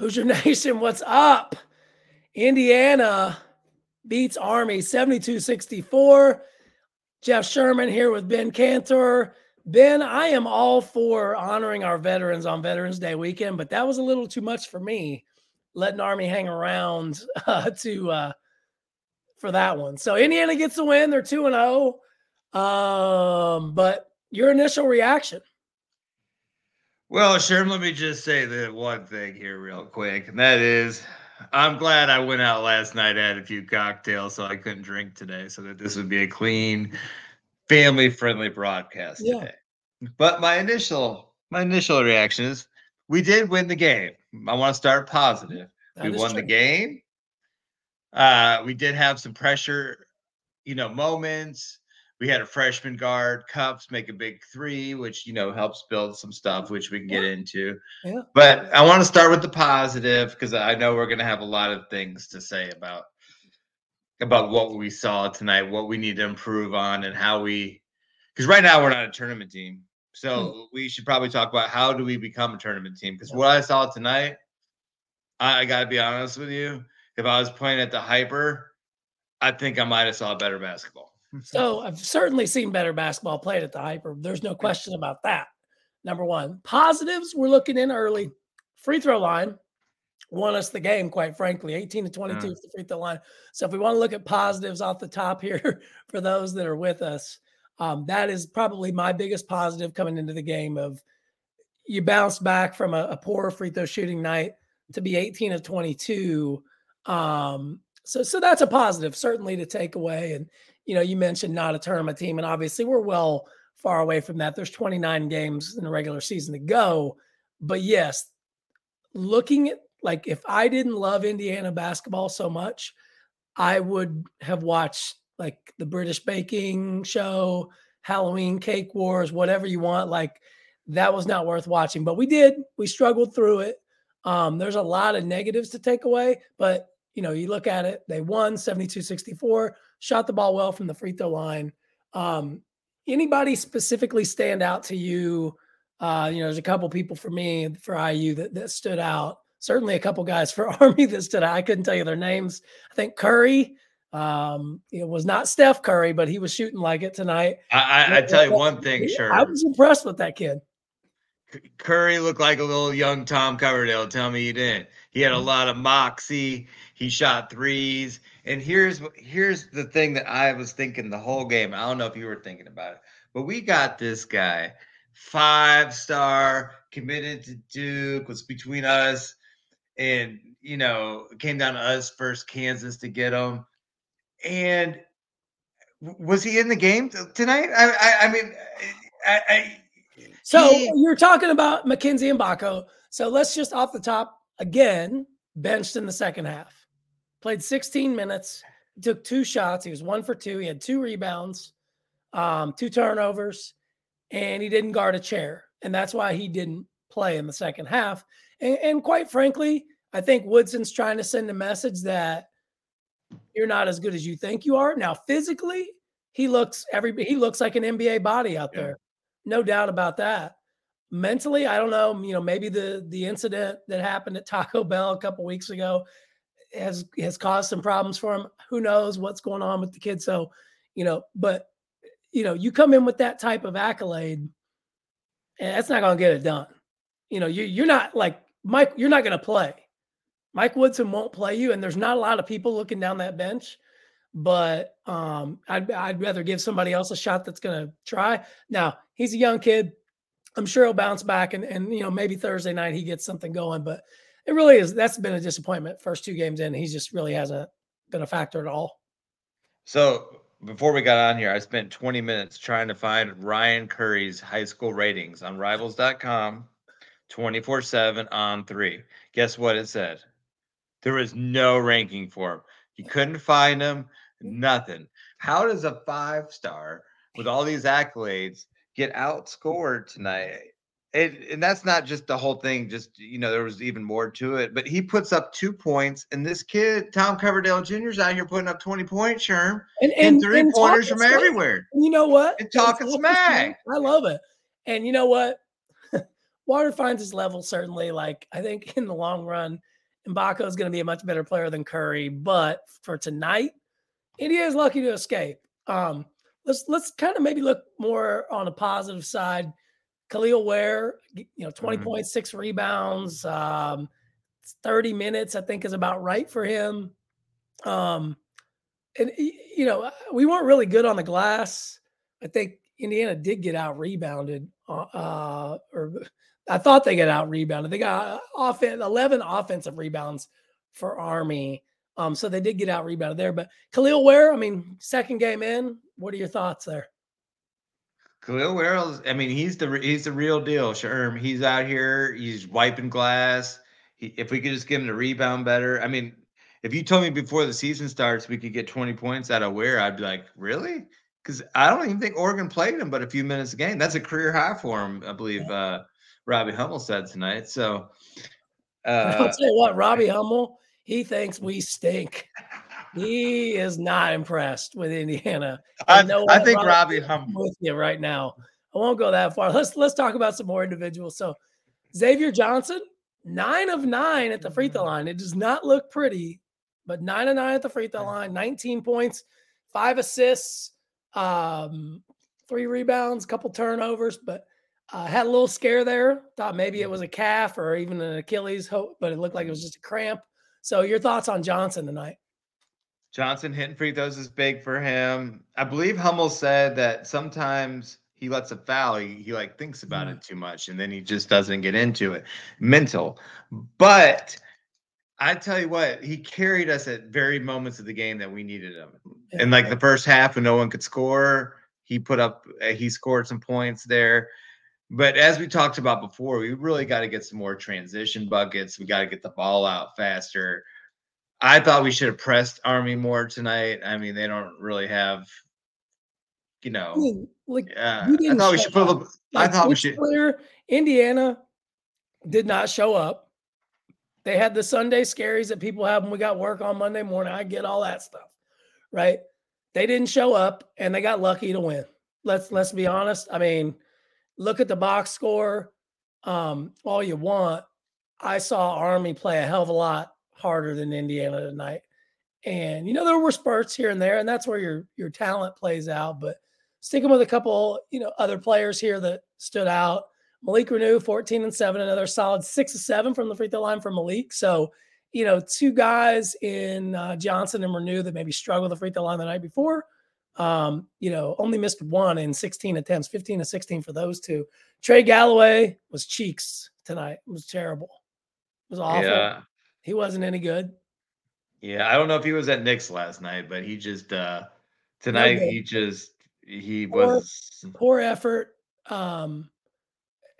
Hoosier Nation, what's up? Indiana beats Army 72 64. Geoff Sherman here with Ben Cantor. Ben, I am all for honoring our veterans on Veterans Day weekend, but that was a little too much for me, letting Army hang around uh, to uh, for that one. So Indiana gets a win; they're two and zero. Oh. Um, but your initial reaction? Well, Sherm, let me just say the one thing here real quick, and that is I'm glad I went out last night, had a few cocktails, so I couldn't drink today, so that this would be a clean, family-friendly broadcast yeah. today. But my initial my initial reaction is we did win the game. I want to start positive. That we won true. the game. Uh, we did have some pressure, you know, moments we had a freshman guard, Cupps, make a big three, which you know helps build some stuff, which we can get into. Yeah. But I want to start with the positive because I know we're going to have a lot of things to say about about what we saw tonight, what we need to improve on, and how we. Because right now we're not a tournament team, so hmm. we should probably talk about how do we become a tournament team. Because what I saw tonight, I, I got to be honest with you. If I was playing at the hyper, I think I might have saw better basketball. So I've certainly seen better basketball played at the hyper. There's no question about that. Number one, positives we're looking in early. Free throw line won us the game, quite frankly, 18 to 22 mm. the free throw line. So if we want to look at positives off the top here for those that are with us, um, that is probably my biggest positive coming into the game of you bounce back from a, a poor free throw shooting night to be 18 of 22. Um, so so that's a positive certainly to take away and you know, you mentioned not a tournament team, and obviously we're well far away from that. There's 29 games in the regular season to go. But yes, looking at like if I didn't love Indiana basketball so much, I would have watched like the British Baking Show, Halloween Cake Wars, whatever you want. Like that was not worth watching, but we did. We struggled through it. Um, there's a lot of negatives to take away, but you know, you look at it, they won 72 64 shot the ball well from the free throw line. Um, anybody specifically stand out to you? Uh, you know, there's a couple people for me for IU that, that stood out. Certainly a couple guys for Army that stood out. I couldn't tell you their names. I think Curry, um, it was not Steph Curry, but he was shooting like it tonight. I, I, I tell you one thing, sure. I was impressed with that kid. Curry looked like a little young Tom Coverdale. Tell me he didn't. He had a mm-hmm. lot of moxie. He shot threes. And here's here's the thing that I was thinking the whole game. I don't know if you were thinking about it, but we got this guy, five star, committed to Duke, was between us, and you know, came down to us first, Kansas to get him. And was he in the game tonight? I, I, I mean, I, I so he, you're talking about Mackenzie Mgbako. So let's just off the top again, benched in the second half played 16 minutes, took two shots. He was one for two. He had two rebounds, um, two turnovers, and he didn't guard a chair. And that's why he didn't play in the second half. And, and quite frankly, I think Woodson's trying to send a message that you're not as good as you think you are. Now, physically, he looks every he looks like an NBA body out there. No doubt about that. Mentally, I don't know, you know, maybe the the incident that happened at Taco Bell a couple weeks ago has has caused some problems for him. Who knows what's going on with the kid? So, you know, but you know, you come in with that type of accolade, and that's not going to get it done. You know, you you're not like Mike. You're not going to play. Mike Woodson won't play you, and there's not a lot of people looking down that bench. But um, I'd I'd rather give somebody else a shot that's going to try. Now he's a young kid. I'm sure he'll bounce back, and and you know maybe Thursday night he gets something going. But it really is. That's been a disappointment. First two games in, he just really hasn't been a factor at all. So before we got on here, I spent 20 minutes trying to find Ryan Curry's high school ratings on rivals.com 24 7 on three. Guess what it said? There was no ranking for him. You couldn't find him, nothing. How does a five star with all these accolades get outscored tonight? It, and that's not just the whole thing. Just you know, there was even more to it. But he puts up two points, and this kid, Tom Coverdale Jr., is out here putting up twenty points, Sherm, and, and, and three and pointers from smack. everywhere. You know what? And talking, smack. I love it. And you know what? Water finds his level certainly. Like I think in the long run, Mgbako is going to be a much better player than Curry. But for tonight, India is lucky to escape. Um, let's let's kind of maybe look more on a positive side. Kel'el Ware, you know, 20 mm-hmm. points, six rebounds, um, 30 minutes, I think is about right for him. Um, and you know, we weren't really good on the glass. I think Indiana did get out rebounded, uh, uh or I thought they got out rebounded. They got off 11 offensive rebounds for Army. Um, so they did get out rebounded there. But Kel'el Ware, I mean, second game in, what are your thoughts there? Kel'el Ware, I mean, he's the he's the real deal. Sherm, he's out here, he's wiping glass. He, if we could just give him the rebound better, I mean, if you told me before the season starts we could get 20 points out of Ware, I'd be like, really? Because I don't even think Oregon played him but a few minutes a game. That's a career high for him, I believe. Uh, Robbie Hummel said tonight. So uh, I'll tell you what, Robbie Hummel, he thinks we stink. He is not impressed with Indiana. I, know I think Robbie, Hummel with you right now. I won't go that far. Let's let's talk about some more individuals. So Xavier Johnson, nine of nine at the free throw line. It does not look pretty, but nine of nine at the free throw line, 19 points, five assists, um, three rebounds, couple turnovers, but uh, had a little scare there. Thought maybe it was a calf or even an Achilles, but it looked like it was just a cramp. So, your thoughts on Johnson tonight? Johnson hitting free throws is big for him. I believe Hummel said that sometimes he lets a foul, he, he like thinks about mm. it too much, and then he just doesn't get into it. Mental, but I tell you what, he carried us at very moments of the game that we needed him. And like the first half when no one could score, he put up, uh, he scored some points there. But as we talked about before, we really got to get some more transition buckets. We got to get the ball out faster. I thought we should have pressed Army more tonight. I mean, they don't really have, you know, I mean, like uh, I thought we should put. A, like, I thought we should. Clear, Indiana did not show up. They had the Sunday scaries that people have when we got work on Monday morning. I get all that stuff, right? They didn't show up, and they got lucky to win. Let's let's be honest. I mean look at the box score um, all you want. I saw Army play a hell of a lot harder than Indiana tonight. And you know, there were spurts here and there, and that's where your your talent plays out. But sticking with a couple, you know, other players here that stood out. Malik Reneau, 14 and 7, another solid six of seven from the free throw line for Malik. So, you know, two guys in uh, Johnson and Reneau that maybe struggled the free throw line the night before um, you know, only missed one in 16 attempts, 15 to 16 for those two. Trey Galloway was cheeks tonight. It was terrible. It was awful. Yeah. He wasn't any good. Yeah, I don't know if he was at Knicks last night, but he just uh tonight no he just he poor, was poor effort. Um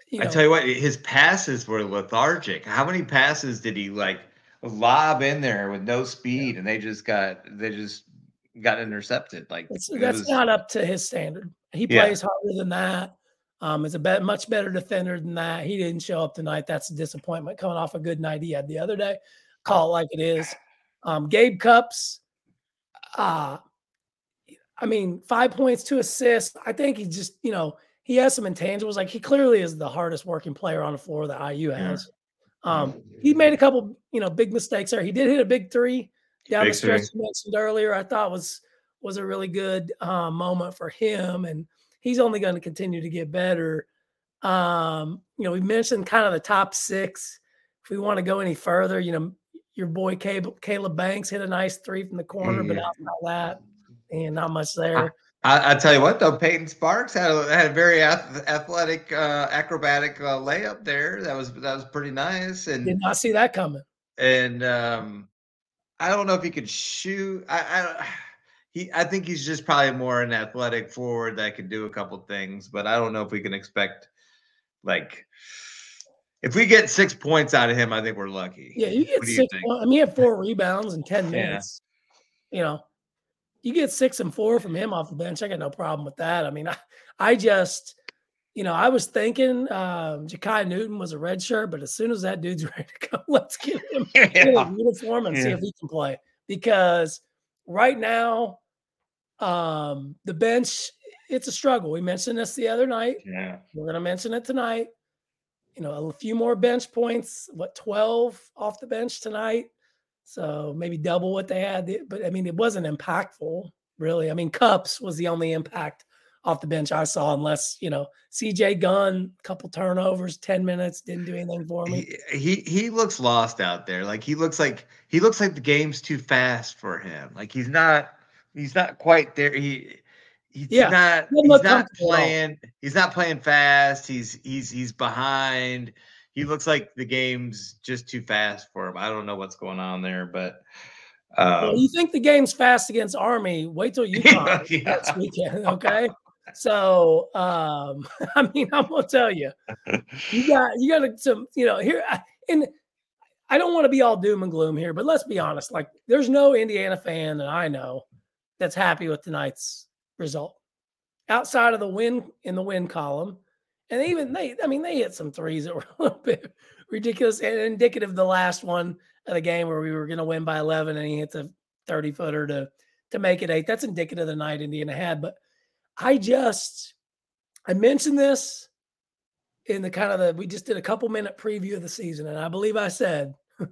you know, I tell you what, his passes were lethargic. How many passes did he like lob in there with no speed and they just got they just got intercepted. Like that's was, not up to his standard. He yeah. plays harder than that. Um, is a much better defender than that. He didn't show up tonight. That's a disappointment coming off a good night he had the other day. Call it like it is. Um, Gabe Cupps, uh, I mean, five points, two assists. I think he just, you know, he has some intangibles. Like he clearly is the hardest working player on the floor that IU has. Um, he made a couple, you know, big mistakes there. He did hit a big three down Big the stretch you mentioned earlier, I thought was was a really good uh, moment for him, and he's only going to continue to get better. Um, you know, we mentioned kind of the top six. If we want to go any further, you know, your boy Caleb, Caleb Banks hit a nice three from the corner, but outside that, and not much there. I, I, tell you what, though, Peyton Sparks had a, had a very athletic, uh, acrobatic uh, layup there. That was that was pretty nice, and did not see that coming. And um, I don't know if he could shoot. I, I he I think he's just probably more an athletic forward that can do a couple things, but I don't know if we can expect like if we get six points out of him, I think we're lucky. Yeah, you get six. You I mean, he had four rebounds in ten minutes. Yeah. You know, you get six and four from him off the bench. I got no problem with that. I mean, I, I just you know, I was thinking um, Jakai Newton was a red shirt, but as soon as that dude's ready to go, let's get him yeah. in uniform and yeah. see if he can play. Because right now, um, the bench, it's a struggle. We mentioned this the other night. Yeah. We're going to mention it tonight. you know, a few more bench points, what, 12 off the bench tonight. So maybe double what they had. But I mean, it wasn't impactful, really. I mean, Cupps was the only impact off the bench I saw, unless, you know, CJ Gunn, couple turnovers, 10 minutes, didn't do anything for me. He, he he looks lost out there. Like he looks like he looks like the game's too fast for him. Like he's not he's not quite there. He he's Yeah, not he's not comfortable at all. playing he's not playing fast. He's he's he's behind. He looks like the game's just too fast for him. I don't know what's going on there, but Well, um, you think the game's fast against Army? Wait till UConn Yeah. next weekend, okay? So, um, I mean, I'm gonna tell you, you got you got some, you know, here, and I don't want to be all doom and gloom here, but let's be honest. Like, there's no Indiana fan that I know that's happy with tonight's result, outside of the win in the win column, and even they, I mean, they hit some threes that were a little bit ridiculous and indicative the last one of the game where we were going to win by 11 and he hits a 30 footer to to make it eight. That's indicative of the night Indiana had. But I just I mentioned this in the kind of the we just did a couple minute preview of the season, and I believe I said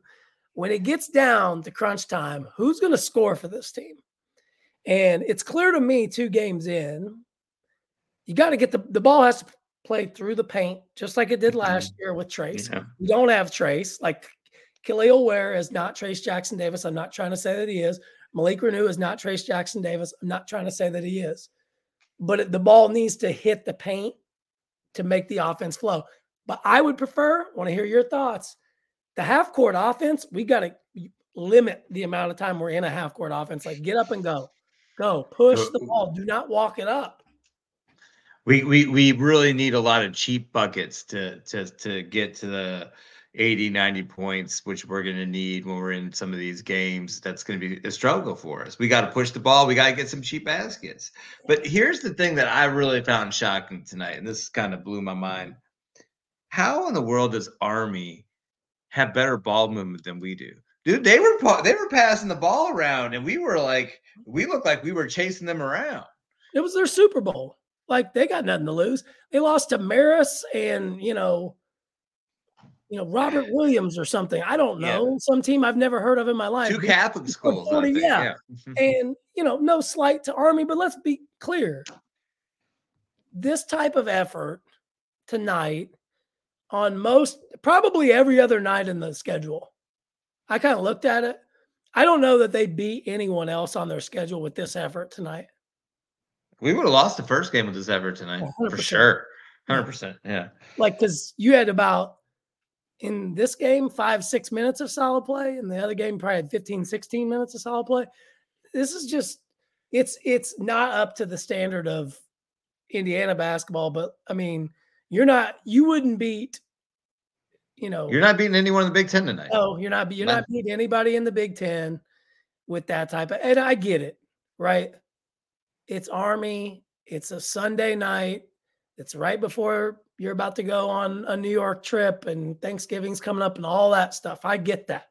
when it gets down to crunch time, who's going to score for this team? And it's clear to me two games in, you got to get the the ball has to play through the paint just like it did mm-hmm. last year with Trayce. yeah. We don't have Trayce. Like Kel'el Ware is not Trayce Jackson Davis. I'm not trying to say that he is. Malik Reneau is not Trayce Jackson Davis. I'm not trying to say that he is. But it- the ball needs to hit the paint to make the offense flow. But I would prefer, want to hear your thoughts. The half court offense, we got to limit the amount of time we're in a half court offense. Like get up and go. Go. Push the ball. Do not walk it up. We we we really need a lot of cheap buckets to to to get to the 80 90 points which we're going to need when we're in some of these games that's going to be a struggle for us. We got to push the ball, we got to get some cheap baskets. But here's the thing that I really found shocking tonight and this kind of blew my mind. How in the world does Army have better ball movement than we do? Dude, they were they were passing the ball around and we were like we looked like we were chasing them around. It was their Super Bowl. Like they got nothing to lose. They lost to Marist and you know, you know Robert Williams or something. I don't Yeah. know some team I've never heard of in my life. Two Catholic schools, 40, think. yeah. Yeah. And you know, no slight to Army, but let's be clear. This type of effort tonight on most probably every other night in the schedule. I kind of looked at it. I don't know that they beat anyone else on their schedule with this effort tonight. We would have lost the first game with this effort tonight Oh, for 100%. sure. Hundred percent. Yeah. like because you had about in this game five six minutes of solid play and the other game probably had 15 16 minutes of solid play this is just it's it's not up to the standard of indiana basketball but i mean you're not you wouldn't beat you know You're not beating anyone in the Big Ten tonight. no you're not you're not beating anybody in the big 10 with that type of and i get it right it's army it's a sunday night it's right before you're about to go on a New York trip and Thanksgiving's coming up and all that stuff. I get that.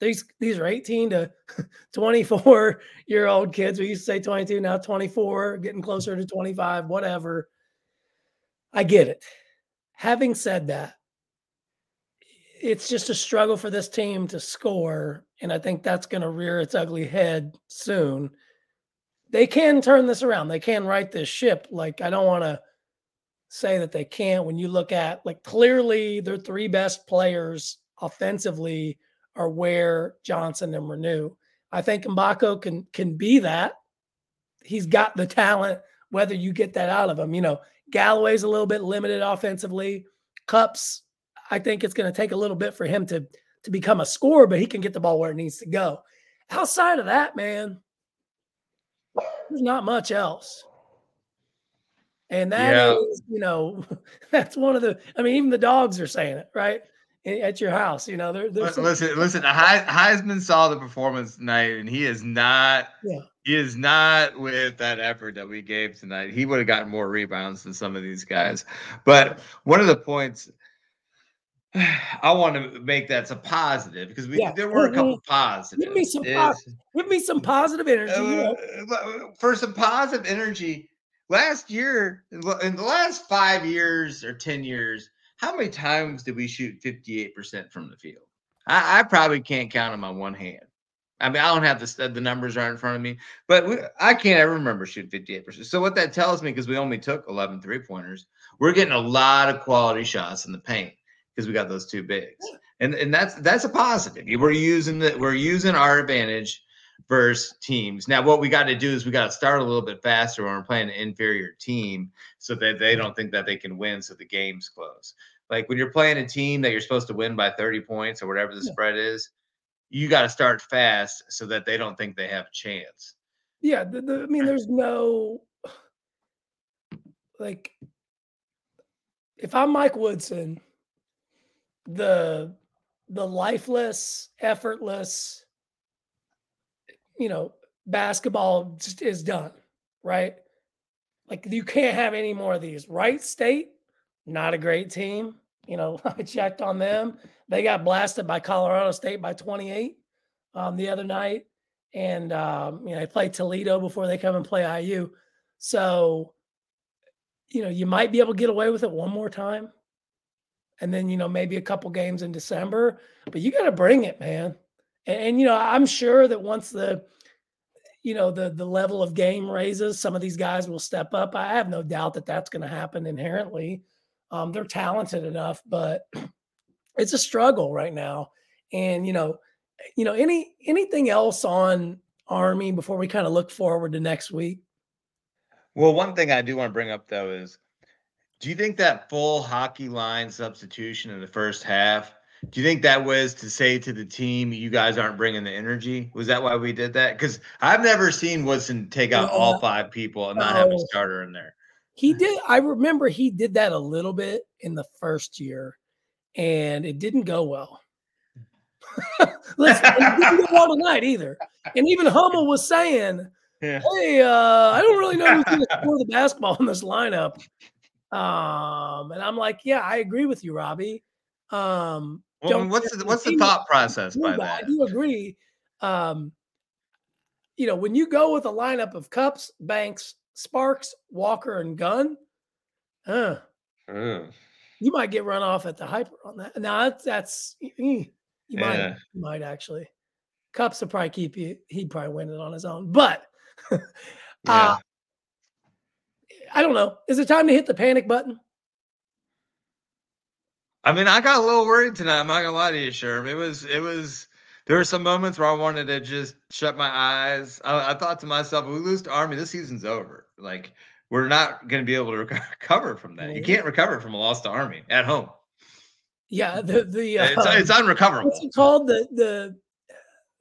These these are 18 to 24 year old kids. We used to say 22, now 24, getting closer to 25, whatever. I get it. Having said that, it's just a struggle for this team to score. And I think that's going to rear its ugly head soon. They can turn this around. They can right this ship. Like, I don't want to say that they can't when you look at like clearly their three best players offensively are Ware Johnson and Reneau. I think Mgbako can can be that. He's got the talent, whether you get that out of him. You know, Galloway's a little bit limited offensively. Cupps, I think it's going to take a little bit for him to to become a scorer, but he can get the ball where it needs to go. Outside of that, man, there's not much else. And that is, Yeah. you know, that's one of the. I mean, even the dogs are saying it, right? At your house, you know, they're Listen, listen, listen. Hei- Heisman saw the performance tonight, and he is not. Yeah. He is not with that effort that we gave tonight. He would have gotten more rebounds than some of these guys. But one of the points I want to make that's a positive because we Yeah. there were a couple positives. Give me some is- pos- give me some positive energy. know? uh, for some positive energy. Last year, in the last five years or ten years, how many times did we shoot 58% from the field? I, I probably can't count them on one hand. I mean, I don't have the the numbers right in front of me, but we, I can't ever remember shooting 58%. So what that tells me, because we only took 11 three pointers, we're getting a lot of quality shots in the paint because we got those two bigs, and and that's that's a positive. We're using the we're using our advantage versus teams. Now, what we got to do is we got to start a little bit faster when we're playing an inferior team, so that they don't think that they can win, so the game's close. Like when you're playing a team that you're supposed to win by 30 points or whatever the yeah. spread is, you got to start fast so that they don't think they have a chance. Yeah, the, the, I mean, there's no like if I'm Mike Woodson, the the lifeless, effortless, you know, basketball is done, right? Like you can't have any more of these. Wright State, not a great team. You know, I checked on them. They got blasted by Colorado State by 28 um, the other night. And, um, you know, they play Toledo before they come and play IU. So, you know, you might be able to get away with it one more time. And then, you know, maybe a couple games in December, but you got to bring it, man. And, and, you know, I'm sure that once the, you know, the the level of game raises, some of these guys will step up. I have no doubt that that's going to happen inherently. Um, they're talented enough, but it's a struggle right now. And you know, you know, any anything else on Army before we kind of look forward to next week? Well, one thing I do want to bring up though is do you think that full hockey line substitution in the first half? Do you think that was to say to the team, you guys aren't bringing the energy? Was that why we did that? Because I've never seen Woodson take out all five people and not have a starter in there. He did. I remember he did that a little bit in the first year, and it didn't go well. Listen, it didn't go well tonight either. And even Hummel was saying, yeah. "Hey, uh, I don't really know who's going to score the basketball in this lineup." Um, and I'm like, "Yeah, I agree with you, Robbie." Um, well, what's the, what's the thought process by that? I do agree. Um, you know, when you go with a lineup of Cupps, Banks, Sparks, Walker, and Gunn, uh, mm. you might get run off at the hyper on that. Now that's, that's you yeah. might you might actually. Cupps will probably keep you. He'd probably win it on his own, but uh, yeah. I don't know. Is it time to hit the panic button? I mean, I got a little worried tonight. I'm not gonna lie to you, Sherm. It was it was there were some moments where I wanted to just shut my eyes. I, I thought to myself, if we lose to Army, this season's over. Like we're not going to be able to recover from that. You can't recover from a loss to Army at home. Yeah, the the uh, it's, it's unrecoverable. What's it called? The the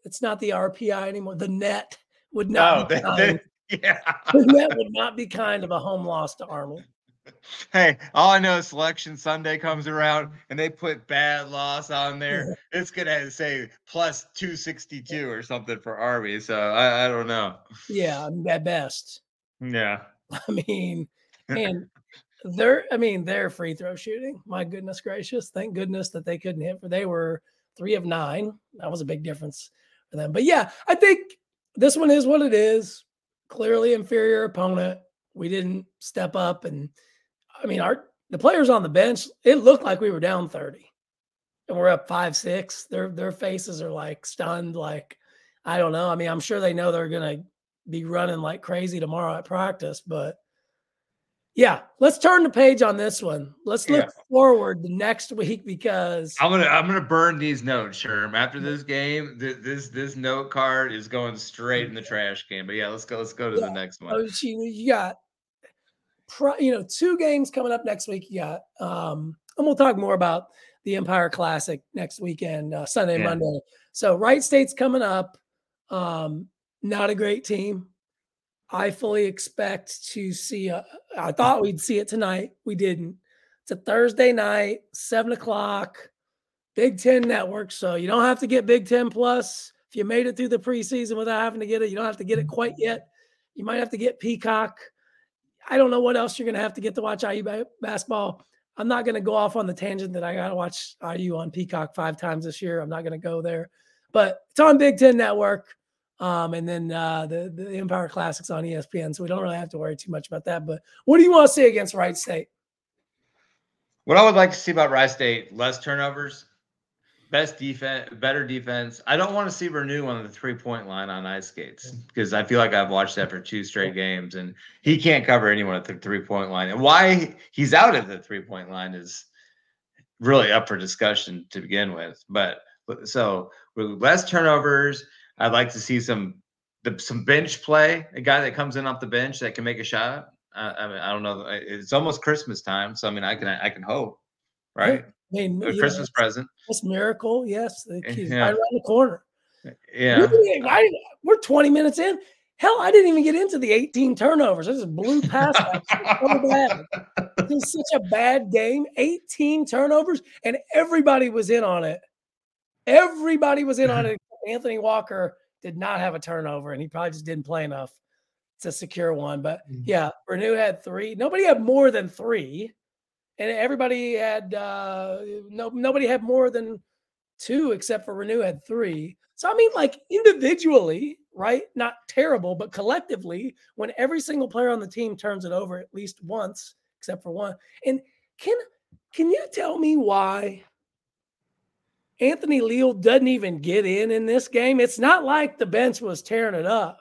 it's not the RPI anymore. The net would not. Oh, be kind. Yeah, that would not be kind of a home loss to Army hey, all I know is Selection Sunday comes around and they put bad loss on there. It's gonna say plus two sixty two or something for Army. So I, I don't know. Yeah, at best. Yeah. I mean, and they're I mean their free throw shooting. My goodness gracious! Thank goodness that they couldn't hit for. They were three of nine. That was a big difference for them. But yeah, I think this one is what it is. Clearly inferior opponent. We didn't step up and I mean, our the players on the bench, it looked like we were down 30. And we're up five, six. Their their faces are like stunned, like, I don't know. I mean, I'm sure they know they're gonna be running like crazy tomorrow at practice, but yeah, let's turn the page on this one. Let's look yeah. forward the next week because I'm gonna I'm gonna burn these notes, Sherm. After this game, this this, this note card is going straight in the trash can. But yeah, let's go. Let's go to yeah. the next one. Oh, you got you know, two games coming up next week. You got, um, and we'll talk more about the Empire Classic next weekend, uh, Sunday, yeah. Monday. So Wright State's coming up. Um, not a great team. I fully expect to see. A, I hmm. thought we'd see it tonight. We didn't. It's a Thursday night, seven o'clock, Big Ten Network. So you don't have to get Big Ten Plus if you made it through the preseason without having to get it. You don't have to get it mm-hmm. quite yet. You might have to get Peacock. I don't know what else you're going to have to get to watch IU basketball. I'm not going to go off on the tangent that I got to watch IU on Peacock five times this year. I'm not going to go there, but it's on Big Ten Network. Um, and then uh, the the Empire Classics on ESPN, so we don't really have to worry too much about that. But what do you want to see against Wright State? What I would like to see about Rice State: less turnovers, best defense, better defense. I don't want to see Reneau on the three point line on ice skates because I feel like I've watched that for two straight games and he can't cover anyone at the three point line. And why he's out at the three point line is really up for discussion to begin with. But so with less turnovers, I'd like to see some the, some bench play, a guy that comes in off the bench that can make a shot. Uh, I mean, I don't know. It's almost Christmas time, so I mean, I can I can hope, right? I mean, a Christmas present. This miracle, yes, he's yeah. right around the corner. Yeah, I, we're 20 minutes in. Hell, I didn't even get into the 18 turnovers. I just blew past that. so bad. It's such a bad game. 18 turnovers, and everybody was in on it. Everybody was in on it. Anthony Walker did not have a turnover, and he probably just didn't play enough to secure one. But mm-hmm. yeah, Reneau had three. Nobody had more than three, and everybody had uh, no. Nobody had more than two, except for Reneau had three. So I mean, like individually, right? Not terrible, but collectively, when every single player on the team turns it over at least once, except for one. And can can you tell me why Anthony Leal doesn't even get in in this game. It's not like the bench was tearing it up.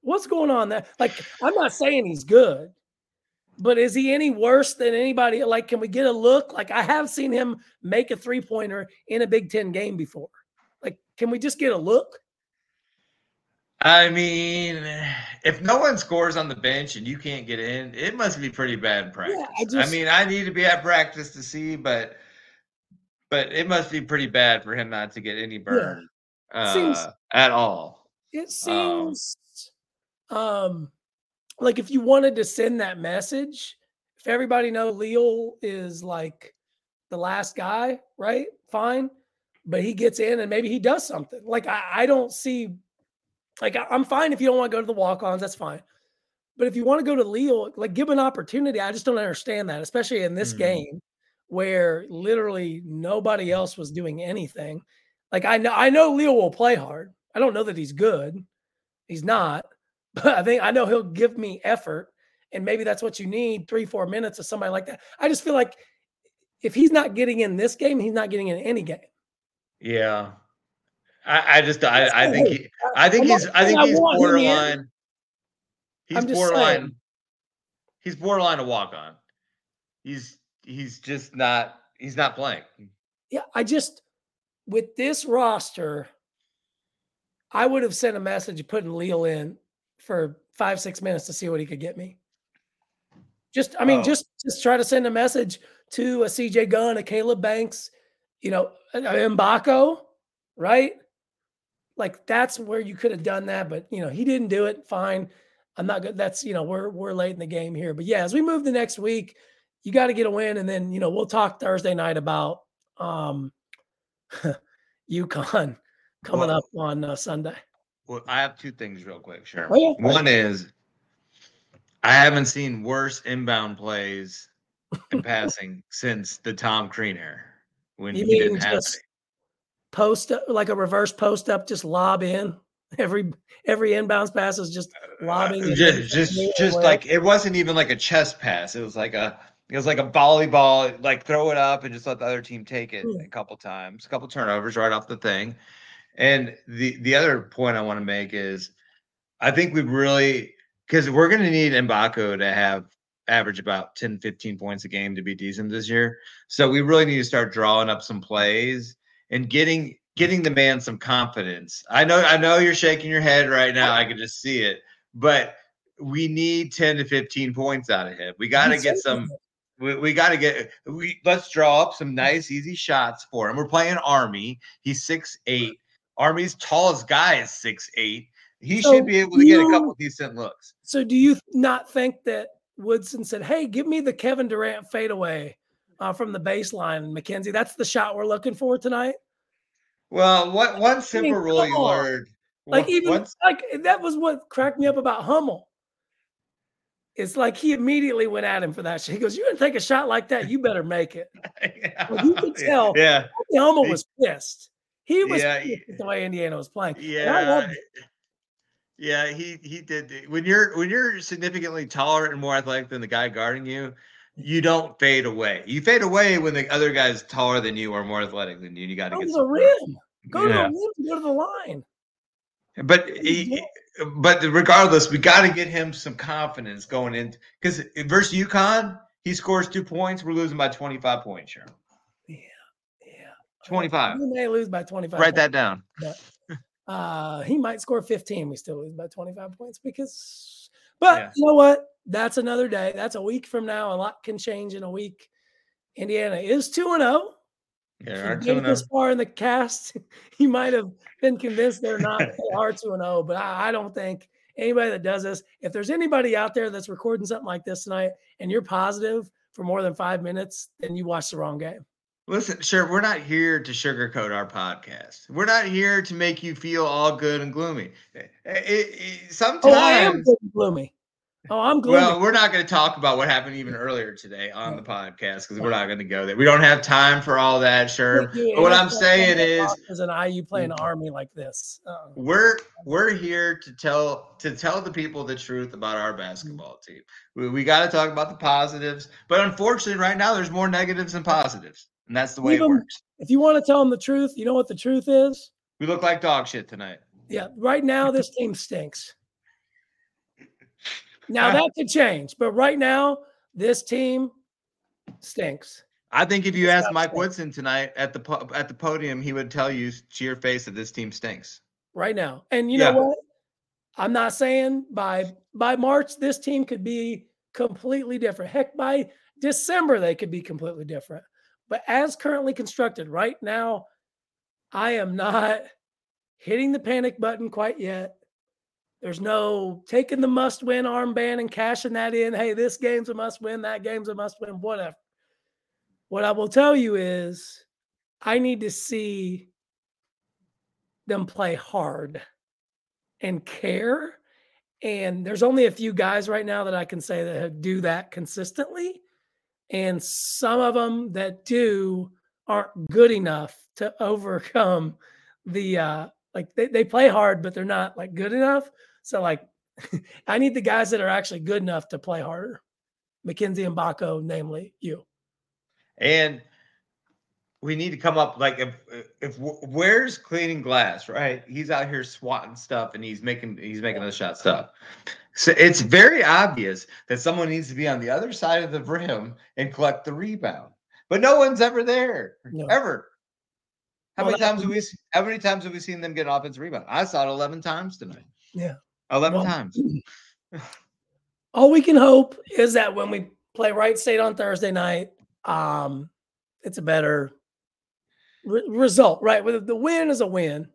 What's going on there? Like, I'm not saying he's good, but is he any worse than anybody? Like, can we get a look? Like, I have seen him make a three pointer in a Big Ten game before. Like, can we just get a look? I mean, if no one scores on the bench and you can't get in, it must be pretty bad practice. Yeah, I, just, I mean, I need to be at practice to see, but but it must be pretty bad for him not to get any burn yeah. uh, seems, at all. It um seems um, um, like if you wanted to send that message, if everybody know Leal is like the last guy, right? Fine. But he gets in and maybe he does something. Like I, I don't see like I, am fine if you don't want to go to the walk-ons, that's fine. But if you want to go to Leal, like give an opportunity. I just don't understand that, especially in this mm. game where literally nobody else was doing anything. Like I know I know Leal will play hard. I don't know that he's good. He's not, but I think I know he'll give me effort. And maybe that's what you need, three, four minutes of somebody like that. I just feel like if he's not getting in this game, he's not getting in any game. Yeah. I, I just I, I think he, I think he's I think he's borderline. He's borderline. He's borderline a walk on. He's he's just not he's not playing. Yeah, I just with this roster, I would have sent a message putting Leal in for five, six minutes to see what he could get me. Just, I mean, oh. just just try to send a message to a CJ Gunn, a Caleb Banks, you know, a right? Like that's where you could have done that, but you know, he didn't do it. Fine. I'm not good. That's you know, we're we're late in the game here. But yeah, as we move the next week, you got to get a win, and then you know we'll talk Thursday night about um, UConn coming well, up on uh, Sunday. Well, I have two things real quick, Sure. Oh, yeah. One is I haven't seen worse inbound plays in passing since the Tom Crean era when you he didn't have it. Post like a reverse post up, just lob in every every inbounds pass is just uh, lobbing. Uh, just just, just like it wasn't even like a chest pass. It was like a it was like a volleyball, like throw it up and just let the other team take it hmm. a couple times, a couple turnovers right off the thing. And the the other point I want to make is I think we really because we're going to need Mgbako to have average about 10, 15 points a game to be decent this year. So we really need to start drawing up some plays and getting getting the man some confidence. I know I know you're shaking your head right now. I can just see it. But we need 10 to 15 points out of him. We got to get some we, we got to get we let's draw up some nice easy shots for him. We're playing Army. He's six eight. Army's tallest guy is six eight. He so should be able to get a couple decent looks. So do you not think that Woodson said, "Hey, give me the Kevin Durant fadeaway uh, from the baseline, Mackenzie. That's the shot we're looking for tonight." Well, what one simple I mean, rule you learned, like even once, like that was what cracked me up about Hummel it's like he immediately went at him for that. shit. He goes, "You gonna take a shot like that? You better make it." yeah. well, you could tell. Yeah, Elmo was pissed. He was yeah. the way Indiana was playing. Yeah, yeah, he he did. When you're when you're significantly taller and more athletic than the guy guarding you, you don't fade away. You fade away when the other guy's taller than you or more athletic than you. You got to get to the rim. Go Yeah. to the rim. Go to the line. But he, but regardless, we got to get him some confidence going in because versus UConn, he scores two points. We're losing by 25 points, sure. Yeah. yeah. 25. We may lose by 25. Write points. that down. Uh, he might score 15. We still lose by 25 points because, but Yeah. you know what? That's another day. That's a week from now. A lot can change in a week. Indiana is 2 and 0. Yeah, If our you made it tuna. this far in the cast, you might have been convinced they're not they are 2 and 0, but I, I don't think anybody that does this, if there's anybody out there that's recording something like this tonight and you're positive for more than five minutes, then you watched the wrong game. Listen, sure, we're not here to sugarcoat our podcast. We're not here to make you feel all good and gloomy. It- it- sometimes, Oh, I am good and gloomy. Oh, I'm gloomy. well, we're not going to talk about what happened even earlier today on the podcast because we're not going to go there. We don't have time for all that, sure. But what I'm saying is, as an IU playing an army like this. Uh, we're we're here to tell to tell the people the truth about our basketball team. We, we got to talk about the positives, but unfortunately, right now there's more negatives than positives, and that's the way Leave it works. if you want to tell them the truth, you know what the truth is? We look like dog shit tonight. Yeah, right now this team stinks. Now that could change, but right now this team stinks. I think if you asked Mike fair. Woodson tonight at the po- at the podium, he would tell you to your face that this team stinks. Right now. And you Yeah. know what? I'm not saying by by March this team could be completely different. Heck, by December they could be completely different. But as currently constructed right now, I am not hitting the panic button quite yet. There's no taking the must win armband and cashing that in. Hey, this game's a must win, that game's a must win, whatever. What I will tell you is I need to see them play hard and care. And there's only a few guys right now that I can say that do that consistently. And some of them that do aren't good enough to overcome the uh like they, they play hard, but they're not like good enough. So like I need the guys that are actually good enough to play harder. Mackenzie Mgbako, namely you. And we need to come up like if if Ware's cleaning glass, right? He's out here swatting stuff and he's making he's making the shot stuff. So it's very obvious that someone needs to be on the other side of the rim and collect the rebound. But no one's ever there. No. Ever. How Well, many times have we how many times have we seen them get an offensive rebound? I saw it 11 times tonight. Yeah. 11 Well, times. all we can hope is that when we play Wright State on Thursday night, um, it's a better re- result, right? With the win is a win,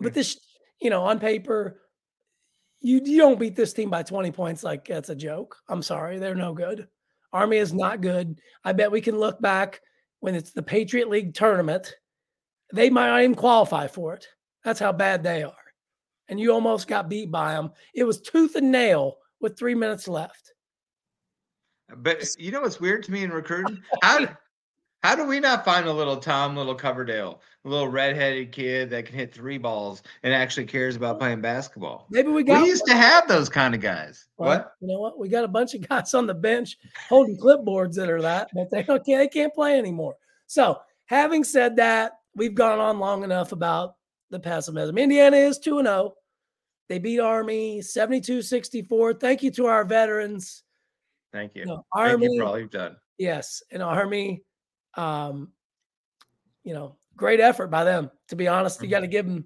but this, you know, on paper, you you don't beat this team by twenty points like that's a joke. I'm sorry, they're no good. Army is not good. I bet we can look back when it's the Patriot League tournament, they might not even qualify for it. That's how bad they are. And you almost got beat by them. It was tooth and nail with three minutes left. But you know what's weird to me in recruiting? How how do we not find a little Tom, little Coverdale, a little redheaded kid that can hit three balls and actually cares about playing basketball? Maybe we got We used to have those kind of guys. Well, What? You know what? We got a bunch of guys on the bench holding clipboards that are that, but they don't they can't play anymore. So, having said that, we've gone on long enough about the pessimism. Indiana is 2 0. They beat Army 72 64. Thank you to our veterans. Thank you. You know, Thank Army, you for all you've done. yes, and Army, um, you know, great effort by them. To be honest, you got to give them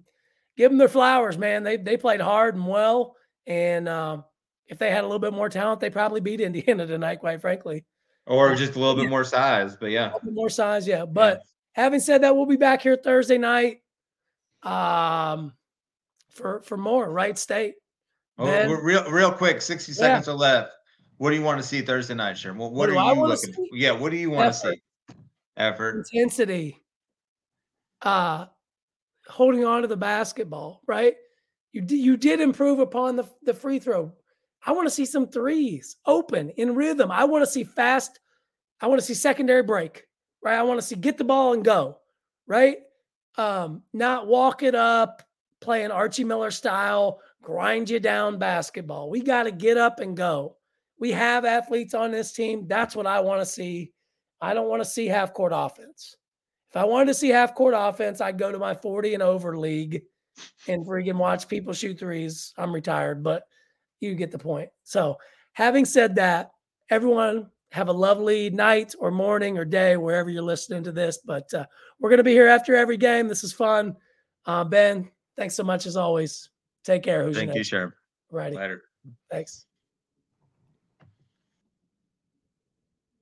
give them their flowers, man. They they played hard and well, and um, if they had a little bit more talent, they probably beat Indiana tonight. Quite frankly, Or just a little Yeah. bit more size, but yeah. a little bit more size, yeah. But having said that, we'll be back here Thursday night, um, for for more Wright State. Oh, Then- real, real quick, 60 seconds are left. What do you want to see Thursday night, Sherman? What, what, What are you looking see? Yeah, what do you want to see? Effort. intensity, uh, holding on to the basketball, right? You did, you did improve upon the, the free throw. I want to see some threes open in rhythm. I want to see fast. I want to see secondary break, right? I want to see get the ball and go, right? Um, not walk it up, playing Archie Miller style, grind you down basketball. We got to get up and go. we have athletes on this team. That's what I want to see. I don't want to see half court offense. If I wanted to see half court offense, I'd go to my 40 and over league and freaking watch people shoot threes. I'm retired, but you get the point. So, having said that, everyone have a lovely night or morning or day wherever you're listening to this. But uh, we're going to be here after every game. This is fun. Uh, ben, thanks so much as always. Take care. Who's Thank you, Sherm. Right. Later. Thanks.